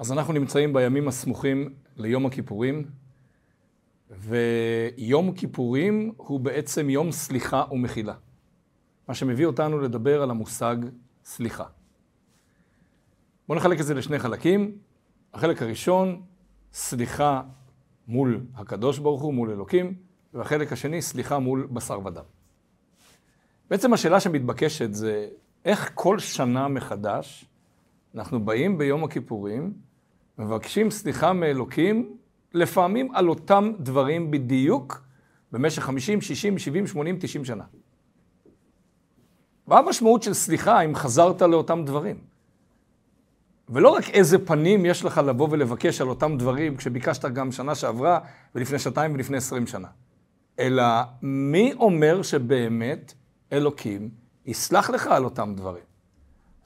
אז אנחנו נמצאים בימים הסמוכים ליום הכיפורים, ויום כיפורים הוא בעצם יום סליחה ומחילה. מה שמביא אותנו לדבר על המושג סליחה. בואו נחלק את זה לשני חלקים. החלק הראשון, סליחה מול הקדוש ברוך הוא, מול אלוקים, והחלק השני, סליחה מול בשר ודם. בעצם השאלה שמתבקשת זה, איך כל שנה מחדש אנחנו באים ביום הכיפורים, מבקשים סליחה מאלוקים, לפעמים על אותם דברים בדיוק, במשך 50, 60, 70, 80, 90 שנה. מה המשמעות של סליחה אם חזרת לאותם דברים? ולא רק איזה פנים יש לך לבוא ולבקש על אותם דברים כשביקשת גם שנה שעברה ולפני שנתיים ולפני עשרים שנה, אלא מי אומר שבאמת אלוקים יסלח לך על אותם דברים?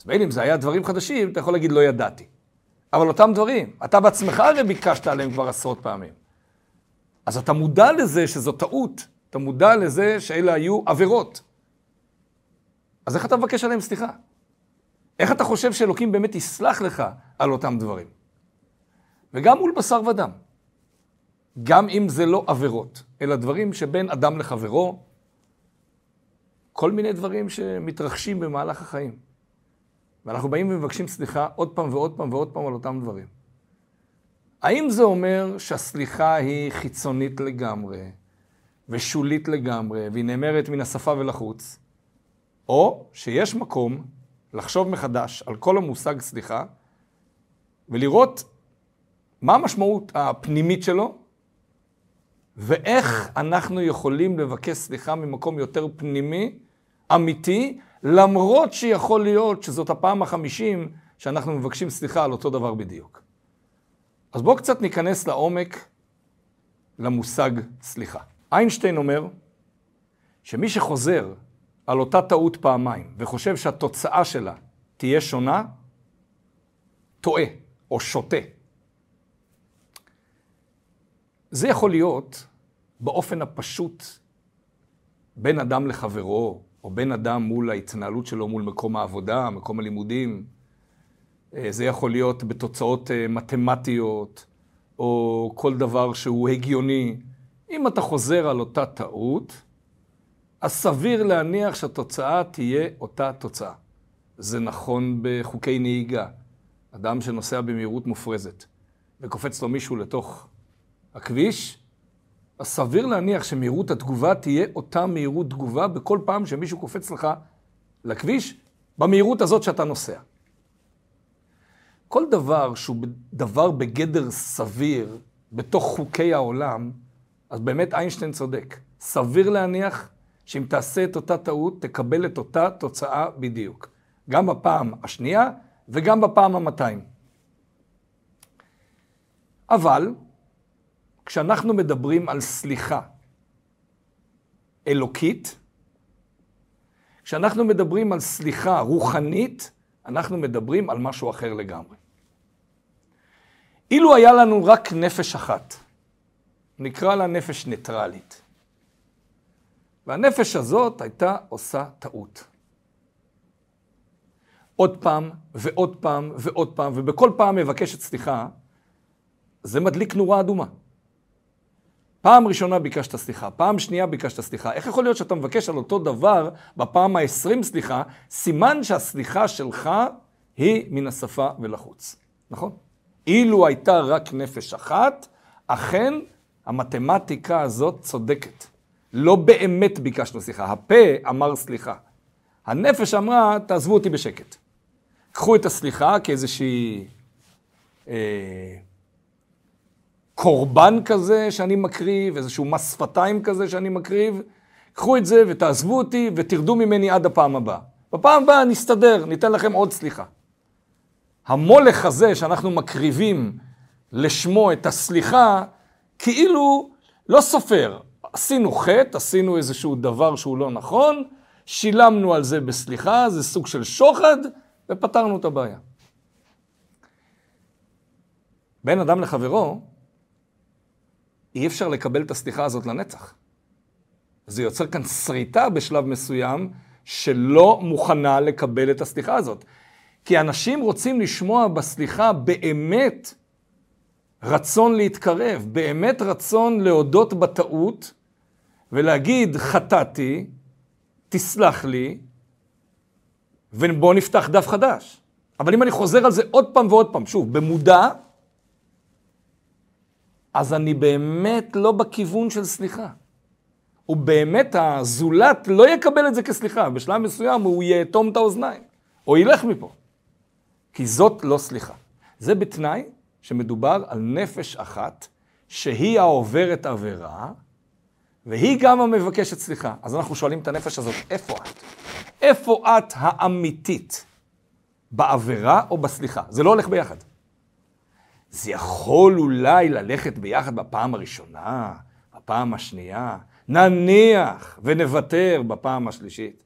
אז מילא אם זה היה דברים חדשים, אתה יכול להגיד לא ידעתי. אבל אותם דברים, אתה בעצמך הרי ביקשת עליהם כבר עשרות פעמים. אז אתה מודע לזה שזו טעות, אתה מודע לזה שאלה היו עבירות. אז איך אתה מבקש עליהם סליחה? איך אתה חושב שאלוקים באמת יסלח לך על אותם דברים? וגם מול בשר ודם. גם אם זה לא עבירות, אלא דברים שבין אדם לחברו, כל מיני דברים שמתרחשים במהלך החיים. ואנחנו באים ומבקשים סליחה עוד פעם ועוד פעם ועוד פעם על אותם דברים. האם זה אומר שהסליחה היא חיצונית לגמרי, ושולית לגמרי, והיא נאמרת מן השפה ולחוץ, או שיש מקום לחשוב מחדש על כל המושג סליחה, ולראות מה המשמעות הפנימית שלו, ואיך אנחנו יכולים לבקש סליחה ממקום יותר פנימי, אמיתי, למרות שיכול להיות שזאת הפעם החמישים שאנחנו מבקשים סליחה על אותו דבר בדיוק. אז בואו קצת ניכנס לעומק למושג סליחה. איינשטיין אומר שמי שחוזר על אותה טעות פעמיים וחושב שהתוצאה שלה תהיה שונה, טועה או שוטה. זה יכול להיות באופן הפשוט בין אדם לחברו, או בין אדם מול ההתנהלות שלו מול מקום העבודה, מקום הלימודים. אה, זה יכול להיות בתוצאות אה, מתמטיות, או כל דבר שהוא הגיוני. אם אתה חוזר על אותה טעות, אז סביר להניח שהתוצאה תהיה אותה תוצאה. זה נכון בחוקי נהיגה. אדם שנוסע במהירות מופרזת, וקופץ לו מישהו לתוך הכביש, אז סביר להניח שמהירות התגובה תהיה אותה מהירות תגובה בכל פעם שמישהו קופץ לך לכביש, במהירות הזאת שאתה נוסע. כל דבר שהוא דבר בגדר סביר בתוך חוקי העולם, אז באמת איינשטיין צודק. סביר להניח שאם תעשה את אותה טעות, תקבל את אותה תוצאה בדיוק. גם בפעם השנייה וגם בפעם המאתיים. אבל כשאנחנו מדברים על סליחה אלוקית, כשאנחנו מדברים על סליחה רוחנית, אנחנו מדברים על משהו אחר לגמרי. אילו היה לנו רק נפש אחת, נקרא לה נפש ניטרלית, והנפש הזאת הייתה עושה טעות. עוד פעם, ועוד פעם, ועוד פעם, ובכל פעם מבקשת סליחה, זה מדליק נורה אדומה. פעם ראשונה ביקשת סליחה, פעם שנייה ביקשת סליחה. איך יכול להיות שאתה מבקש על אותו דבר בפעם ה-20 סליחה, סימן שהסליחה שלך היא מן השפה ולחוץ, נכון? אילו הייתה רק נפש אחת, אכן המתמטיקה הזאת צודקת. לא באמת ביקשנו סליחה, הפה אמר סליחה. הנפש אמרה, תעזבו אותי בשקט. קחו את הסליחה כאיזושהי... אה, קורבן כזה שאני מקריב, איזשהו מס שפתיים כזה שאני מקריב, קחו את זה ותעזבו אותי ותרדו ממני עד הפעם הבאה. בפעם הבאה נסתדר, ניתן לכם עוד סליחה. המולך הזה שאנחנו מקריבים לשמו את הסליחה, כאילו לא סופר. עשינו חטא, עשינו איזשהו דבר שהוא לא נכון, שילמנו על זה בסליחה, זה סוג של שוחד, ופתרנו את הבעיה. בין אדם לחברו, אי אפשר לקבל את הסליחה הזאת לנצח. זה יוצר כאן שריטה בשלב מסוים שלא מוכנה לקבל את הסליחה הזאת. כי אנשים רוצים לשמוע בסליחה באמת רצון להתקרב, באמת רצון להודות בטעות ולהגיד, חטאתי, תסלח לי, ובואו נפתח דף חדש. אבל אם אני חוזר על זה עוד פעם ועוד פעם, שוב, במודע, אז אני באמת לא בכיוון של סליחה. ובאמת הזולת לא יקבל את זה כסליחה, בשלב מסוים הוא יאטום את האוזניים, או ילך מפה. כי זאת לא סליחה. זה בתנאי שמדובר על נפש אחת, שהיא העוברת עבירה, והיא גם המבקשת סליחה. אז אנחנו שואלים את הנפש הזאת, איפה את? איפה את האמיתית? בעבירה או בסליחה? זה לא הולך ביחד. זה יכול אולי ללכת ביחד בפעם הראשונה, בפעם השנייה, נניח ונוותר בפעם השלישית.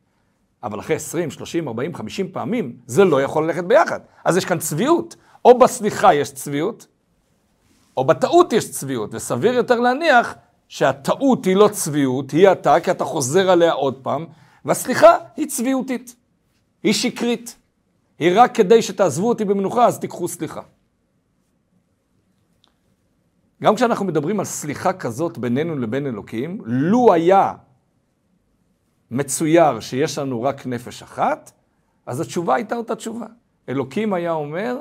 אבל אחרי 20, 30, 40, 50 פעמים, זה לא יכול ללכת ביחד. אז יש כאן צביעות. או בסליחה יש צביעות, או בטעות יש צביעות, וסביר יותר להניח שהטעות היא לא צביעות, היא אתה, כי אתה חוזר עליה עוד פעם, והסליחה היא צביעותית, היא שקרית. היא רק כדי שתעזבו אותי במנוחה, אז תיקחו סליחה. גם כשאנחנו מדברים על סליחה כזאת בינינו לבין אלוקים, לו היה מצויר שיש לנו רק נפש אחת, אז התשובה הייתה אותה תשובה. אלוקים היה אומר,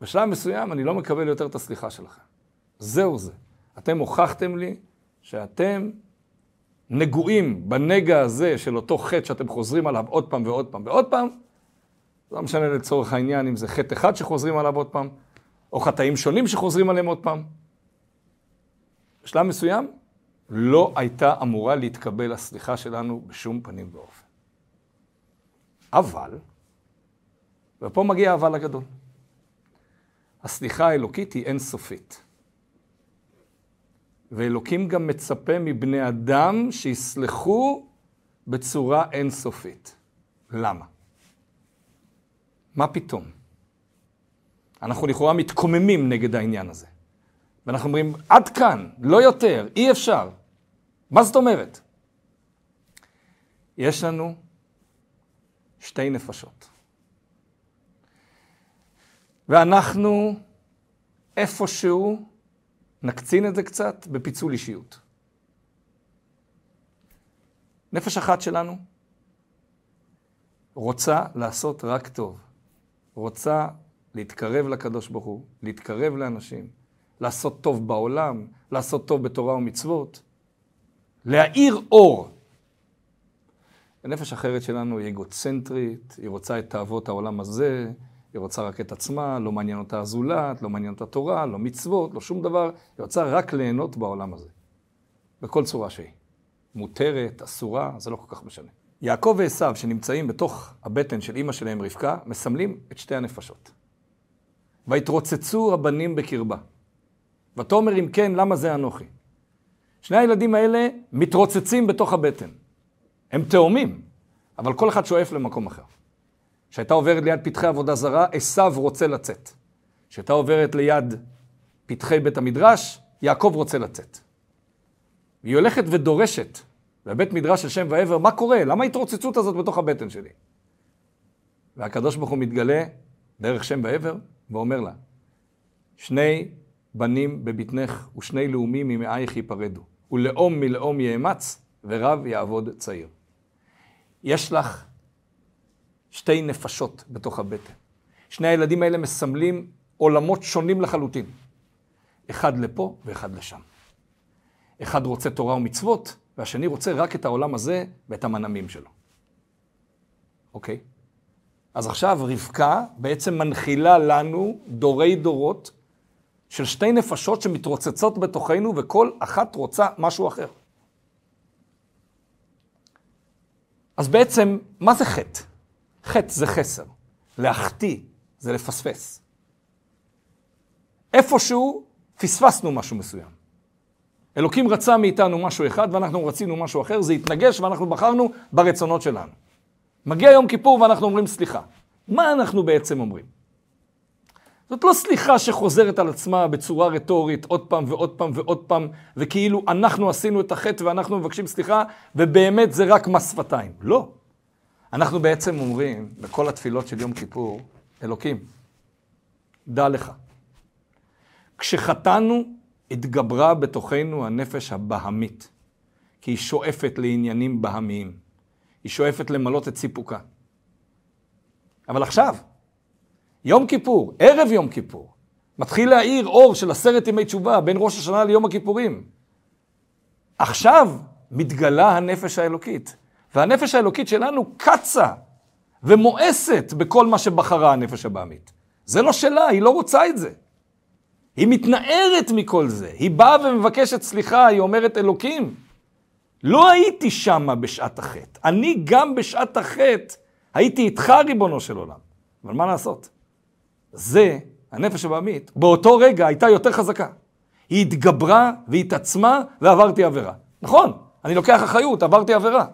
בשלב מסוים אני לא מקבל יותר את הסליחה שלכם. זהו זה. אתם הוכחתם לי שאתם נגועים בנגע הזה של אותו חטא שאתם חוזרים עליו עוד פעם ועוד פעם ועוד פעם. לא משנה לצורך העניין אם זה חטא אחד שחוזרים עליו עוד פעם, או חטאים שונים שחוזרים עליהם עוד פעם. בשלב מסוים לא הייתה אמורה להתקבל הסליחה שלנו בשום פנים ואופן. אבל, ופה מגיע האבל הגדול, הסליחה האלוקית היא אינסופית. ואלוקים גם מצפה מבני אדם שיסלחו בצורה אינסופית. למה? מה פתאום? אנחנו לכאורה מתקוממים נגד העניין הזה. ואנחנו אומרים, עד כאן, לא יותר, אי אפשר. מה זאת אומרת? יש לנו שתי נפשות. ואנחנו איפשהו נקצין את זה קצת בפיצול אישיות. נפש אחת שלנו רוצה לעשות רק טוב. רוצה להתקרב לקדוש ברוך הוא, להתקרב לאנשים, לעשות טוב בעולם, לעשות טוב בתורה ומצוות, להאיר אור. הנפש אחרת שלנו היא אגוצנטרית, היא רוצה את תאוות העולם הזה, היא רוצה רק את עצמה, לא מעניין אותה הזולת, לא מעניין אותה תורה, לא מצוות, לא שום דבר, היא רוצה רק ליהנות בעולם הזה, בכל צורה שהיא. מותרת, אסורה, זה לא כל כך משנה. יעקב ועשו, שנמצאים בתוך הבטן של אימא שלהם רבקה, מסמלים את שתי הנפשות. ויתרוצצו הבנים בקרבה. ותאמר אם כן, למה זה אנוכי? שני הילדים האלה מתרוצצים בתוך הבטן. הם תאומים, אבל כל אחד שואף למקום אחר. כשהייתה עוברת ליד פתחי עבודה זרה, עשו רוצה לצאת. כשהייתה עוברת ליד פתחי בית המדרש, יעקב רוצה לצאת. והיא הולכת ודורשת בבית מדרש של שם ועבר, מה קורה? למה ההתרוצצות הזאת בתוך הבטן שלי? והקדוש ברוך הוא מתגלה דרך שם ועבר ואומר לה, שני בנים בבטנך ושני לאומים ממאייך ייפרדו, ולאום מלאום יאמץ ורב יעבוד צעיר. יש לך שתי נפשות בתוך הבטן. שני הילדים האלה מסמלים עולמות שונים לחלוטין. אחד לפה ואחד לשם. אחד רוצה תורה ומצוות, והשני רוצה רק את העולם הזה ואת המנעמים שלו. אוקיי? אז עכשיו רבקה בעצם מנחילה לנו דורי דורות של שתי נפשות שמתרוצצות בתוכנו וכל אחת רוצה משהו אחר. אז בעצם, מה זה חטא? חטא זה חסר. להחטיא זה לפספס. איפשהו פספסנו משהו מסוים. אלוקים רצה מאיתנו משהו אחד ואנחנו רצינו משהו אחר, זה התנגש ואנחנו בחרנו ברצונות שלנו. מגיע יום כיפור ואנחנו אומרים סליחה. מה אנחנו בעצם אומרים? זאת לא סליחה שחוזרת על עצמה בצורה רטורית עוד פעם ועוד פעם ועוד פעם, וכאילו אנחנו עשינו את החטא ואנחנו מבקשים סליחה, ובאמת זה רק מס שפתיים. לא. אנחנו בעצם אומרים, בכל התפילות של יום כיפור, אלוקים, דע לך, כשחטאנו, התגברה בתוכנו הנפש הבהמית, כי היא שואפת לעניינים בהמיים. היא שואפת למלות את סיפוקה. אבל עכשיו, יום כיפור, ערב יום כיפור, מתחיל להאיר אור של עשרת ימי תשובה בין ראש השנה ליום הכיפורים. עכשיו מתגלה הנפש האלוקית, והנפש האלוקית שלנו קצה ומואסת בכל מה שבחרה הנפש הבעמית. זה לא שלה, היא לא רוצה את זה. היא מתנערת מכל זה. היא באה ומבקשת סליחה, היא אומרת, אלוקים, לא הייתי שמה בשעת החטא. אני גם בשעת החטא הייתי איתך, ריבונו של עולם. אבל מה לעשות? זה, הנפש הבעמית, באותו רגע הייתה יותר חזקה. היא התגברה והתעצמה ועברתי עבירה. נכון, אני לוקח אחריות, עברתי עבירה.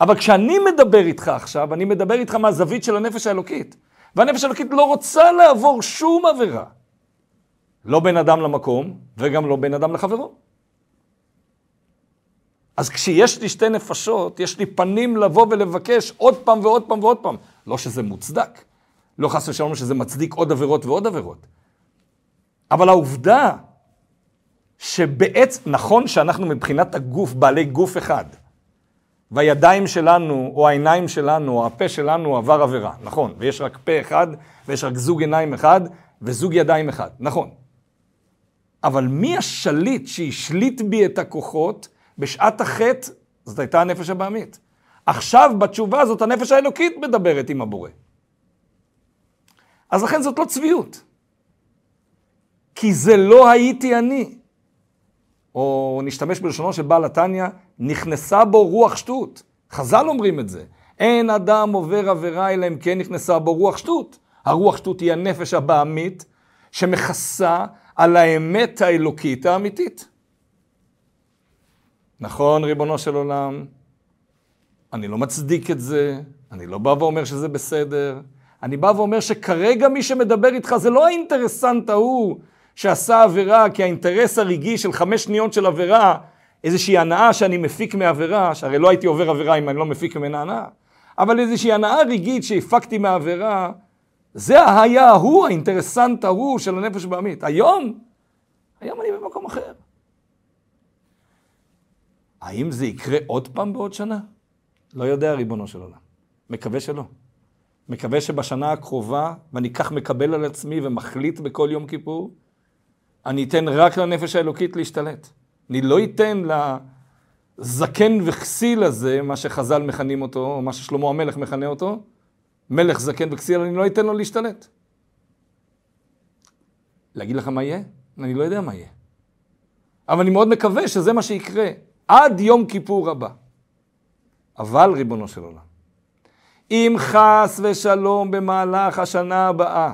אבל כשאני מדבר איתך עכשיו, אני מדבר איתך מהזווית של הנפש האלוקית. והנפש האלוקית לא רוצה לעבור שום עבירה. לא בין אדם למקום, וגם לא בין אדם לחברו. אז כשיש לי שתי נפשות, יש לי פנים לבוא ולבקש עוד פעם ועוד פעם ועוד פעם. לא שזה מוצדק. לא חס ושלום שזה מצדיק עוד עבירות ועוד עבירות. אבל העובדה שבעצם, נכון שאנחנו מבחינת הגוף בעלי גוף אחד, והידיים שלנו, או העיניים שלנו, או הפה שלנו עבר עבירה, נכון, ויש רק פה אחד, ויש רק זוג עיניים אחד, וזוג ידיים אחד, נכון. אבל מי השליט שהשליט בי את הכוחות בשעת החטא? זאת הייתה הנפש הבעמית. עכשיו בתשובה הזאת הנפש האלוקית מדברת עם הבורא. אז לכן זאת לא צביעות. כי זה לא הייתי אני. או נשתמש בלשונו של בעל התניא, נכנסה בו רוח שטות. חז"ל אומרים את זה. אין אדם עובר עבירה אלא אם כן נכנסה בו רוח שטות. הרוח שטות היא הנפש הבעמית שמכסה על האמת האלוקית האמיתית. נכון, ריבונו של עולם, אני לא מצדיק את זה, אני לא בא ואומר שזה בסדר, אני בא ואומר שכרגע מי שמדבר איתך זה לא האינטרסנט ההוא שעשה עבירה, כי האינטרס הרגעי של חמש שניות של עבירה, איזושהי הנאה שאני מפיק מעבירה, שהרי לא הייתי עובר עבירה אם אני לא מפיק ממנה הנאה, אבל איזושהי הנאה רגעית שהפקתי מהעבירה, זה היה ההוא, האינטרסנט ההוא של הנפש בעמית. היום, היום אני במקום אחר. האם זה יקרה עוד פעם בעוד שנה? לא יודע, ריבונו של עולם. מקווה שלא. מקווה שבשנה הקרובה, ואני כך מקבל על עצמי ומחליט בכל יום כיפור, אני אתן רק לנפש האלוקית להשתלט. אני לא אתן לזקן וכסיל הזה, מה שחז"ל מכנים אותו, או מה ששלמה המלך מכנה אותו, מלך זקן וכסיל, אני לא אתן לו להשתלט. להגיד לך מה יהיה? אני לא יודע מה יהיה. אבל אני מאוד מקווה שזה מה שיקרה עד יום כיפור הבא. אבל, ריבונו של עולם, אם חס ושלום במהלך השנה הבאה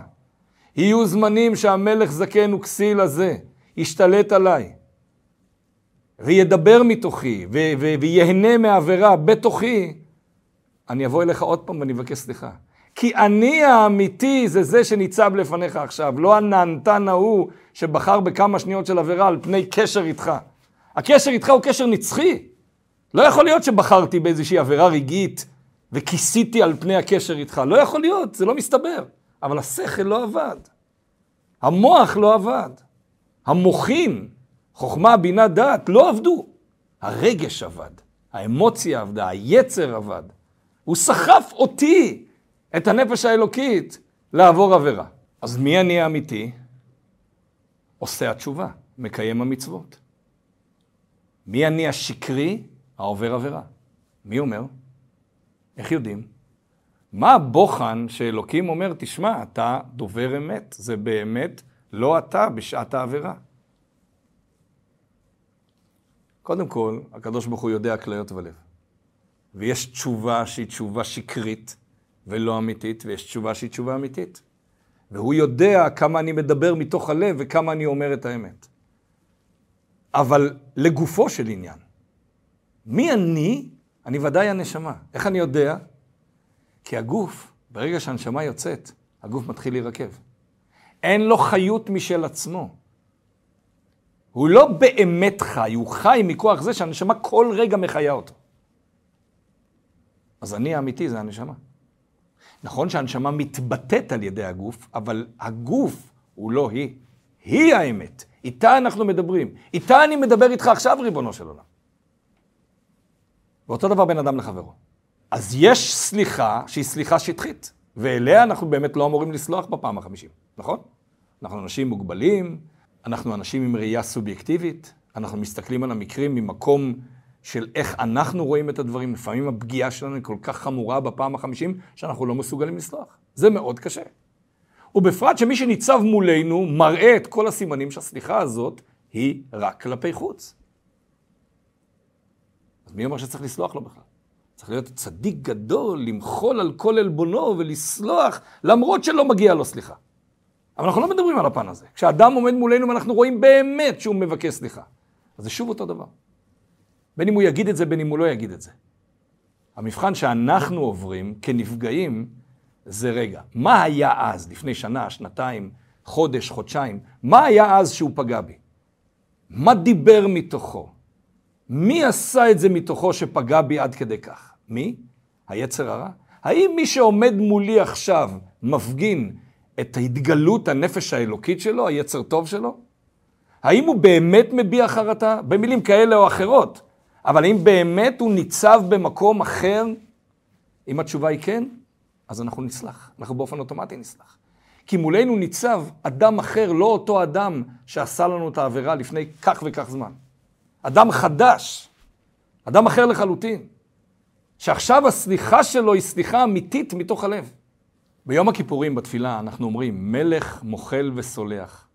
יהיו זמנים שהמלך זקן וכסיל הזה ישתלט עליי וידבר מתוכי ו- ו- ויהנה מעבירה בתוכי, אני אבוא אליך עוד פעם ואני אבקש סליחה. כי אני האמיתי זה זה שניצב לפניך עכשיו, לא הנענתן ההוא שבחר בכמה שניות של עבירה על פני קשר איתך. הקשר איתך הוא קשר נצחי. לא יכול להיות שבחרתי באיזושהי עבירה רגעית וכיסיתי על פני הקשר איתך. לא יכול להיות, זה לא מסתבר. אבל השכל לא עבד. המוח לא עבד. המוחים, חוכמה, בינה, דעת, לא עבדו. הרגש עבד, האמוציה עבדה, היצר עבד. הוא סחף אותי, את הנפש האלוקית, לעבור עבירה. אז מי אני האמיתי? עושה התשובה, מקיים המצוות. מי אני השקרי? העובר עבירה. מי אומר? איך יודעים? מה הבוחן שאלוקים אומר, תשמע, אתה דובר אמת, זה באמת לא אתה בשעת העבירה. קודם כל, הקדוש ברוך הוא יודע כליות ולב. ויש תשובה שהיא תשובה שקרית ולא אמיתית, ויש תשובה שהיא תשובה אמיתית. והוא יודע כמה אני מדבר מתוך הלב וכמה אני אומר את האמת. אבל לגופו של עניין, מי אני? אני ודאי הנשמה. איך אני יודע? כי הגוף, ברגע שהנשמה יוצאת, הגוף מתחיל להירקב. אין לו חיות משל עצמו. הוא לא באמת חי, הוא חי מכוח זה שהנשמה כל רגע מחיה אותו. אז אני האמיתי זה הנשמה. נכון שהנשמה מתבטאת על ידי הגוף, אבל הגוף הוא לא היא. היא האמת. איתה אנחנו מדברים. איתה אני מדבר איתך עכשיו, ריבונו של עולם. ואותו דבר בין אדם לחברו. אז יש סליחה שהיא סליחה שטחית, ואליה אנחנו באמת לא אמורים לסלוח בפעם החמישים, נכון? אנחנו אנשים מוגבלים, אנחנו אנשים עם ראייה סובייקטיבית, אנחנו מסתכלים על המקרים ממקום של איך אנחנו רואים את הדברים. לפעמים הפגיעה שלנו היא כל כך חמורה בפעם החמישים, שאנחנו לא מסוגלים לסלוח. זה מאוד קשה. ובפרט שמי שניצב מולנו מראה את כל הסימנים שהסליחה הזאת היא רק כלפי חוץ. אז מי אומר שצריך לסלוח לו בכלל? צריך להיות צדיק גדול, למחול על כל עלבונו ולסלוח, למרות שלא מגיע לו סליחה. אבל אנחנו לא מדברים על הפן הזה. כשאדם עומד מולנו ואנחנו רואים באמת שהוא מבקש סליחה, אז זה שוב אותו דבר. בין אם הוא יגיד את זה, בין אם הוא לא יגיד את זה. המבחן שאנחנו עוברים כנפגעים זה רגע. מה היה אז, לפני שנה, שנתיים, חודש, חודשיים? מה היה אז שהוא פגע בי? מה דיבר מתוכו? מי עשה את זה מתוכו שפגע בי עד כדי כך? מי? היצר הרע? האם מי שעומד מולי עכשיו מפגין את ההתגלות הנפש האלוקית שלו, היצר טוב שלו? האם הוא באמת מביע חרטה? במילים כאלה או אחרות. אבל האם באמת הוא ניצב במקום אחר? אם התשובה היא כן, אז אנחנו נסלח. אנחנו באופן אוטומטי נסלח. כי מולנו ניצב אדם אחר, לא אותו אדם שעשה לנו את העבירה לפני כך וכך זמן. אדם חדש, אדם אחר לחלוטין, שעכשיו הסליחה שלו היא סליחה אמיתית מתוך הלב. ביום הכיפורים בתפילה אנחנו אומרים, מלך מוחל וסולח,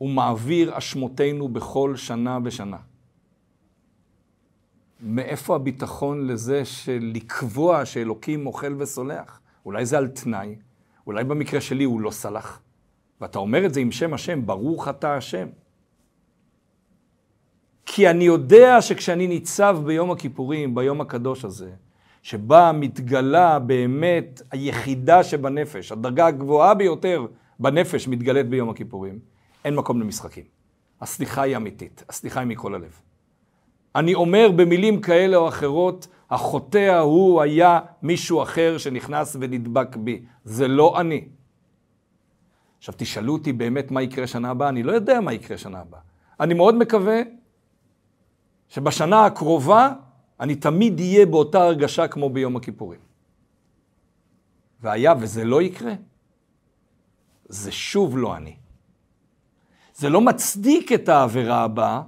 ומעביר אשמותינו בכל שנה ושנה. מאיפה הביטחון לזה של לקבוע שאלוקים מוחל וסולח? אולי זה על תנאי, אולי במקרה שלי הוא לא סלח. ואתה אומר את זה עם שם השם, ברוך אתה השם. כי אני יודע שכשאני ניצב ביום הכיפורים, ביום הקדוש הזה, שבה מתגלה באמת היחידה שבנפש, הדרגה הגבוהה ביותר בנפש מתגלית ביום הכיפורים, אין מקום למשחקים. הסליחה היא אמיתית, הסליחה היא מכל הלב. אני אומר במילים כאלה או אחרות, החוטא ההוא היה מישהו אחר שנכנס ונדבק בי. זה לא אני. עכשיו תשאלו אותי באמת מה יקרה שנה הבאה, אני לא יודע מה יקרה שנה הבאה. אני מאוד מקווה שבשנה הקרובה אני תמיד אהיה באותה הרגשה כמו ביום הכיפורים. והיה וזה לא יקרה, זה שוב לא אני. זה לא מצדיק את העבירה הבאה,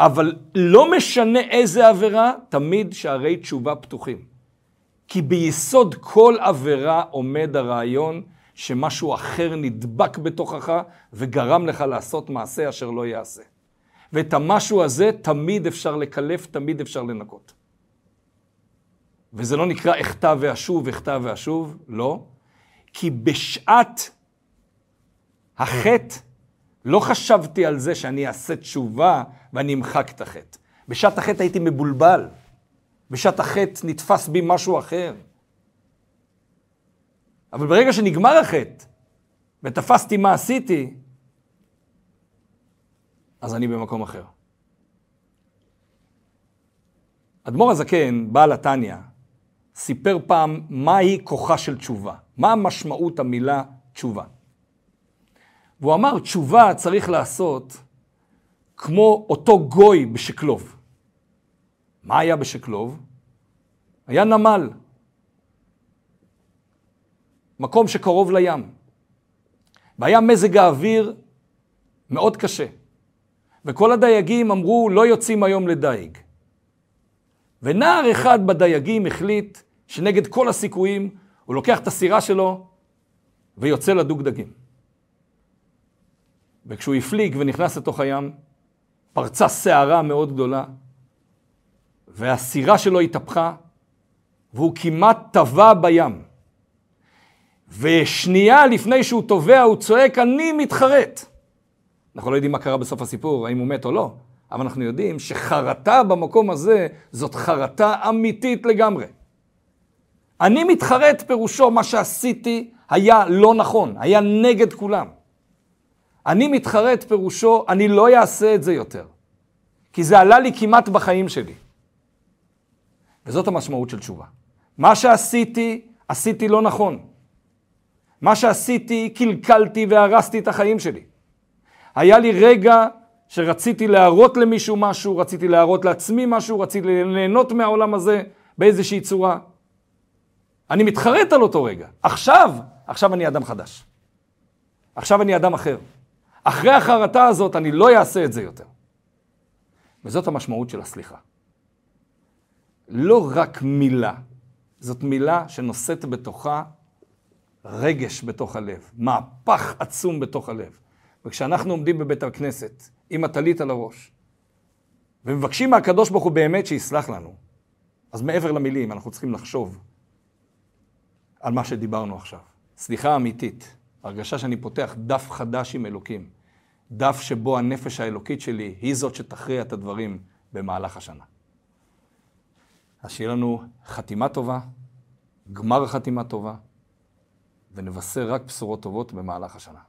אבל לא משנה איזה עבירה, תמיד שערי תשובה פתוחים. כי ביסוד כל עבירה עומד הרעיון שמשהו אחר נדבק בתוכך וגרם לך לעשות מעשה אשר לא יעשה. ואת המשהו הזה תמיד אפשר לקלף, תמיד אפשר לנקות. וזה לא נקרא אחטא ואשוב, אחטא ואשוב, לא. כי בשעת החטא לא חשבתי על זה שאני אעשה תשובה ואני אמחק את החטא. בשעת החטא הייתי מבולבל. בשעת החטא נתפס בי משהו אחר. אבל ברגע שנגמר החטא ותפסתי מה עשיתי, אז אני במקום אחר. אדמו"ר הזקן, בעל התניא, סיפר פעם מהי כוחה של תשובה. מה משמעות המילה תשובה. והוא אמר, תשובה צריך לעשות כמו אותו גוי בשקלוב. מה היה בשקלוב? היה נמל. מקום שקרוב לים. והיה מזג האוויר מאוד קשה. וכל הדייגים אמרו, לא יוצאים היום לדייג. ונער אחד בדייגים החליט שנגד כל הסיכויים, הוא לוקח את הסירה שלו ויוצא לדוג דגים. וכשהוא הפליג ונכנס לתוך הים, פרצה סערה מאוד גדולה, והסירה שלו התהפכה, והוא כמעט טבע בים. ושנייה לפני שהוא טובע, הוא צועק, אני מתחרט. אנחנו לא יודעים מה קרה בסוף הסיפור, האם הוא מת או לא, אבל אנחנו יודעים שחרטה במקום הזה זאת חרטה אמיתית לגמרי. אני מתחרט פירושו מה שעשיתי היה לא נכון, היה נגד כולם. אני מתחרט פירושו, אני לא אעשה את זה יותר. כי זה עלה לי כמעט בחיים שלי. וזאת המשמעות של תשובה. מה שעשיתי, עשיתי לא נכון. מה שעשיתי, קלקלתי והרסתי את החיים שלי. היה לי רגע שרציתי להראות למישהו משהו, רציתי להראות לעצמי משהו, רציתי ליהנות מהעולם הזה באיזושהי צורה. אני מתחרט על אותו רגע. עכשיו, עכשיו אני אדם חדש. עכשיו אני אדם אחר. אחרי החרטה הזאת אני לא אעשה את זה יותר. וזאת המשמעות של הסליחה. לא רק מילה, זאת מילה שנושאת בתוכה רגש בתוך הלב, מהפך עצום בתוך הלב. וכשאנחנו עומדים בבית הכנסת עם הטלית על הראש, ומבקשים מהקדוש ברוך הוא באמת שיסלח לנו, אז מעבר למילים אנחנו צריכים לחשוב על מה שדיברנו עכשיו. סליחה אמיתית, הרגשה שאני פותח דף חדש עם אלוקים, דף שבו הנפש האלוקית שלי היא זאת שתכריע את הדברים במהלך השנה. אז שיהיה לנו חתימה טובה, גמר חתימה טובה, ונבשר רק בשורות טובות במהלך השנה.